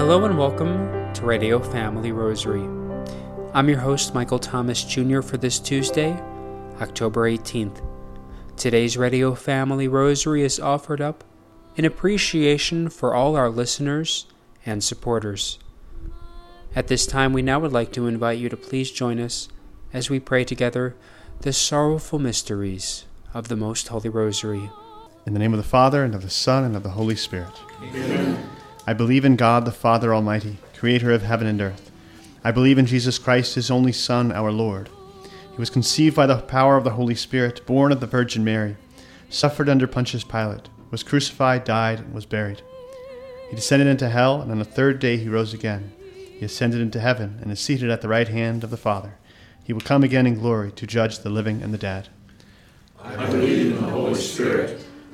Hello and welcome to Radio Family Rosary. I'm your host, Michael Thomas Jr., for this Tuesday, October 18th. Today's Radio Family Rosary is offered up in appreciation for all our listeners and supporters. At this time, we now would like to invite you to please join us as we pray together the sorrowful mysteries of the Most Holy Rosary. In the name of the Father, and of the Son, and of the Holy Spirit. Amen. I believe in God, the Father Almighty, creator of heaven and earth. I believe in Jesus Christ, his only Son, our Lord. He was conceived by the power of the Holy Spirit, born of the Virgin Mary, suffered under Pontius Pilate, was crucified, died, and was buried. He descended into hell, and on the third day he rose again. He ascended into heaven, and is seated at the right hand of the Father. He will come again in glory to judge the living and the dead. I believe in the Holy Spirit,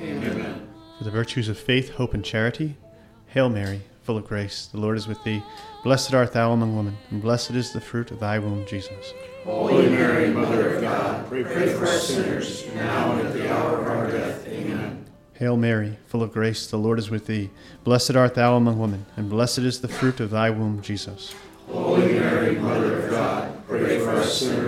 Amen. For the virtues of faith, hope, and charity, Hail Mary, full of grace, the Lord is with thee. Blessed art thou among women, and blessed is the fruit of thy womb, Jesus. Holy Mary, Mother of God, pray for us sinners, now and at the hour of our death. Amen. Hail Mary, full of grace, the Lord is with thee. Blessed art thou among women, and blessed is the fruit of thy womb, Jesus. Holy Mary, Mother of God, pray for us sinners,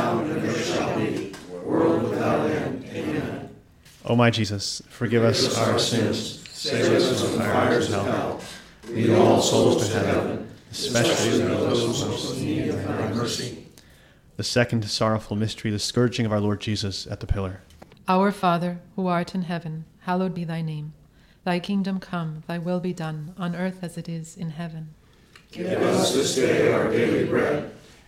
now, and ever shall be, world without end. Amen. O my Jesus, forgive us our sins, save us from the fires of hell. Lead all souls to heaven, especially those most in need of thy mercy. The second sorrowful mystery, the scourging of our Lord Jesus at the pillar. Our Father, who art in heaven, hallowed be thy name. Thy kingdom come, thy will be done, on earth as it is in heaven. Give us this day our daily bread,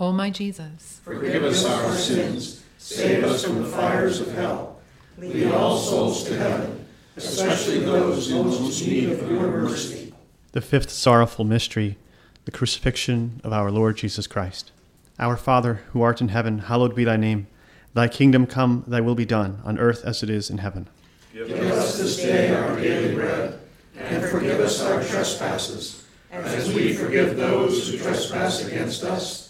O my Jesus, Forgive us our sins, save us from the fires of hell. Lead all souls to heaven, especially those in most need of your mercy. The fifth sorrowful mystery, the crucifixion of our Lord Jesus Christ. Our Father, who art in heaven, hallowed be thy name. Thy kingdom come, thy will be done, on earth as it is in heaven. Give us this day our daily bread, and forgive us our trespasses, as we forgive those who trespass against us.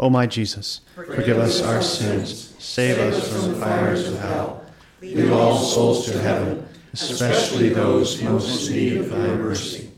O my Jesus, forgive us our sins, save us from the fires of hell. Lead all souls to heaven, especially those most in need of thy mercy.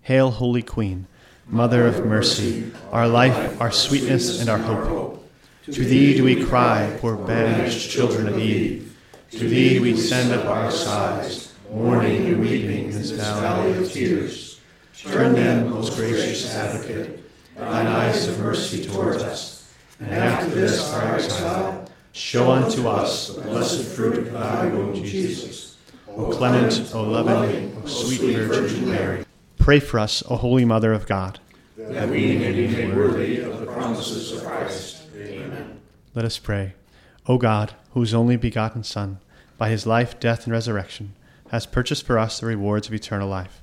Hail, Holy Queen, Mother of mercy, our life, our sweetness, and our hope. To thee do we cry, poor banished children of Eve. To thee we send up our sighs, mourning and weeping in this valley of tears. Turn then, most gracious advocate, thine eyes of mercy towards us, and after this our exile, show unto us the blessed fruit of thy womb, Jesus. O clement, O loving, O sweet Virgin Mary, pray for us, O Holy Mother of God. That we may be made worthy of the promises of Christ. Amen. Let us pray. O God, whose only begotten Son, by his life, death, and resurrection, has purchased for us the rewards of eternal life,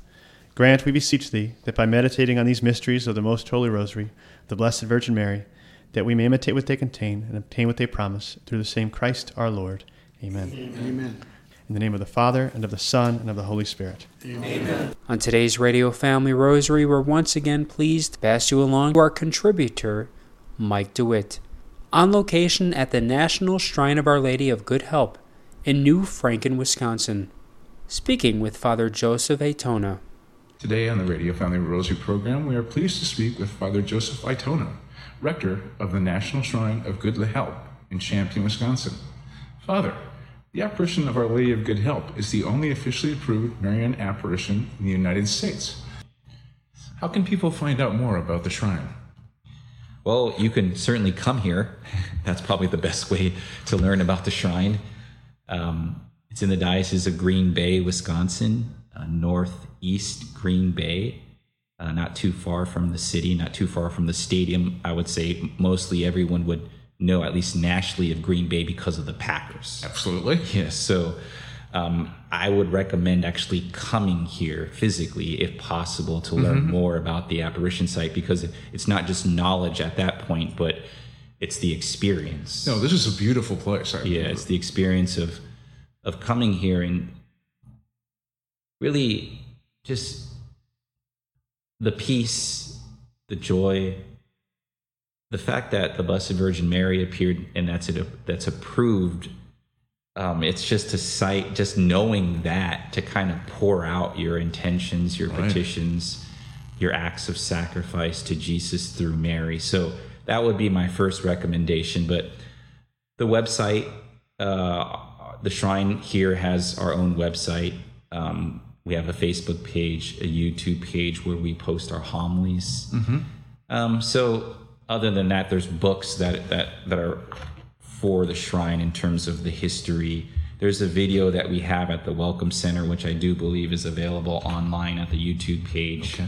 grant, we beseech thee, that by meditating on these mysteries of the most holy Rosary, the Blessed Virgin Mary, that we may imitate what they contain and obtain what they promise, through the same Christ our Lord. Amen. Amen. In the name of the Father, and of the Son, and of the Holy Spirit. Amen. On today's Radio Family Rosary, we're once again pleased to pass you along to our contributor, Mike DeWitt, on location at the National Shrine of Our Lady of Good Help in New Franken, Wisconsin, speaking with Father Joseph Aitona. Today on the Radio Family Rosary program, we are pleased to speak with Father Joseph Aitona, rector of the National Shrine of Good Help in Champion, Wisconsin. Father, the apparition of Our Lady of Good Help is the only officially approved Marian apparition in the United States. How can people find out more about the shrine? Well, you can certainly come here. That's probably the best way to learn about the shrine. Um, it's in the Diocese of Green Bay, Wisconsin, uh, northeast Green Bay, uh, not too far from the city, not too far from the stadium. I would say mostly everyone would know, at least nationally, of Green Bay because of the Packers. Absolutely. Yes, so um, I would recommend actually coming here physically, if possible, to learn more about the apparition site because it's not just knowledge at that point, but it's the experience. No, this is a beautiful place. I Yeah, it's the experience of of coming here and really just the peace, the joy, the fact that the Blessed Virgin Mary appeared and that's it that's approved. Um, it's just a sight, just knowing that to kind of pour out your intentions, your Right. petitions, your acts of sacrifice to Jesus through Mary. So that would be my first recommendation. But the website, uh, the shrine here has our own website. Um, we have a Facebook page, a YouTube page where we post our homilies. Um, so other than that, there's books that that that are for the shrine in terms of the history. There's a video that we have at the Welcome Center, which I do believe is available online at the YouTube page.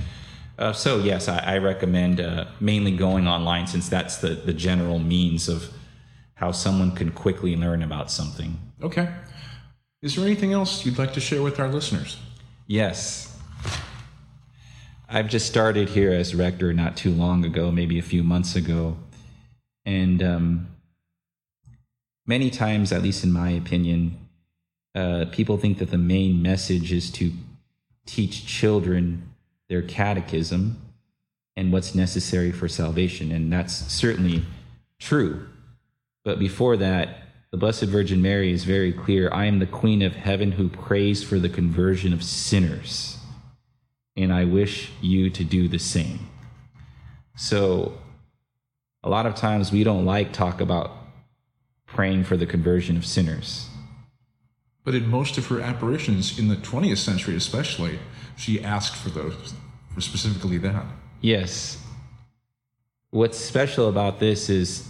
Uh, so yes, I, I recommend uh, mainly going online since that's the the general means of how someone can quickly learn about something. Okay. Is there anything else you'd like to share with our listeners? Yes. I've just started here as rector not too long ago, maybe a few months ago. And um, many times, at least in my opinion, uh, people think that the main message is to teach children their catechism and what's necessary for salvation. And that's certainly true. But before that, the Blessed Virgin Mary is very clear I am the Queen of Heaven who prays for the conversion of sinners. And I wish you to do the same. So, a lot of times we don't like talk about praying for the conversion of sinners. But in most of her apparitions, in the 20th century especially, she asked for those, for specifically that. Yes. What's special about this is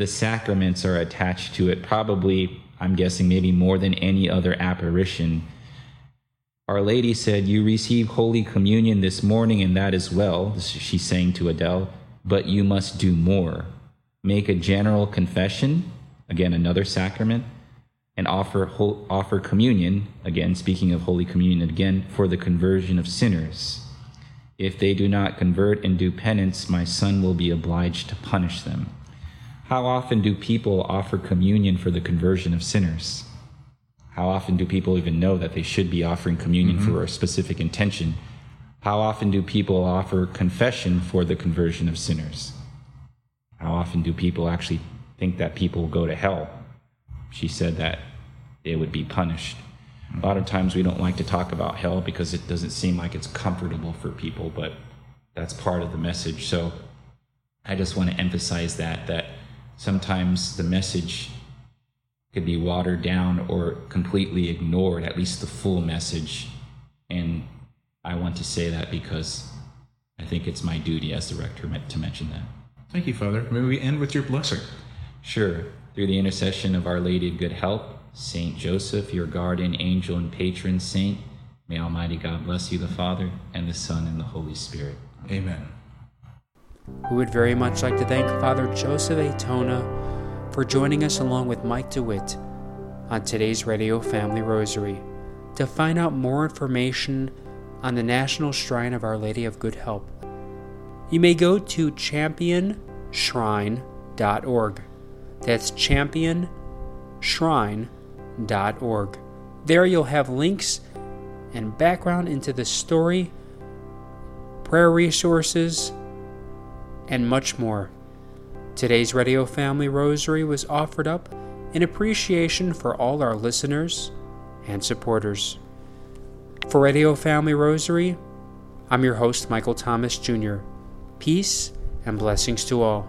the sacraments are attached to it, probably, I'm guessing, maybe more than any other apparition. Our Lady said, You receive Holy Communion this morning, and that as well, she's saying to Adele, but you must do more. Make a general confession, again, another sacrament, and offer, offer communion, again, speaking of Holy Communion again, for the conversion of sinners. If they do not convert and do penance, my son will be obliged to punish them. How often do people offer communion for the conversion of sinners? How often do people even know that they should be offering communion mm-hmm. for a specific intention? How often do people offer confession for the conversion of sinners? How often do people actually think that people go to hell? She said that they would be punished. A lot of times we don't like to talk about hell because it doesn't seem like it's comfortable for people, but that's part of the message. So I just want to emphasize that that sometimes the message could be watered down or completely ignored, at least the full message. And I want to say that because I think it's my duty as the rector to mention that. Thank you, Father. May we end with your blessing? Sure. Through the intercession of Our Lady of Good Help, Saint Joseph, your guardian angel and patron saint, may Almighty God bless you, the Father, and the Son, and the Holy Spirit. Amen. We would very much like to thank Father Joseph Aitona for joining us along with Mike DeWitt on today's Radio Family Rosary. To find out more information on the National Shrine of Our Lady of Good Help, you may go to championshrine.org. That's championshrine.org. There you'll have links and background into the story, prayer resources, and much more. Today's Radio Family Rosary was offered up in appreciation for all our listeners and supporters. For Radio Family Rosary, I'm your host, Michael Thomas Jr. Peace and blessings to all.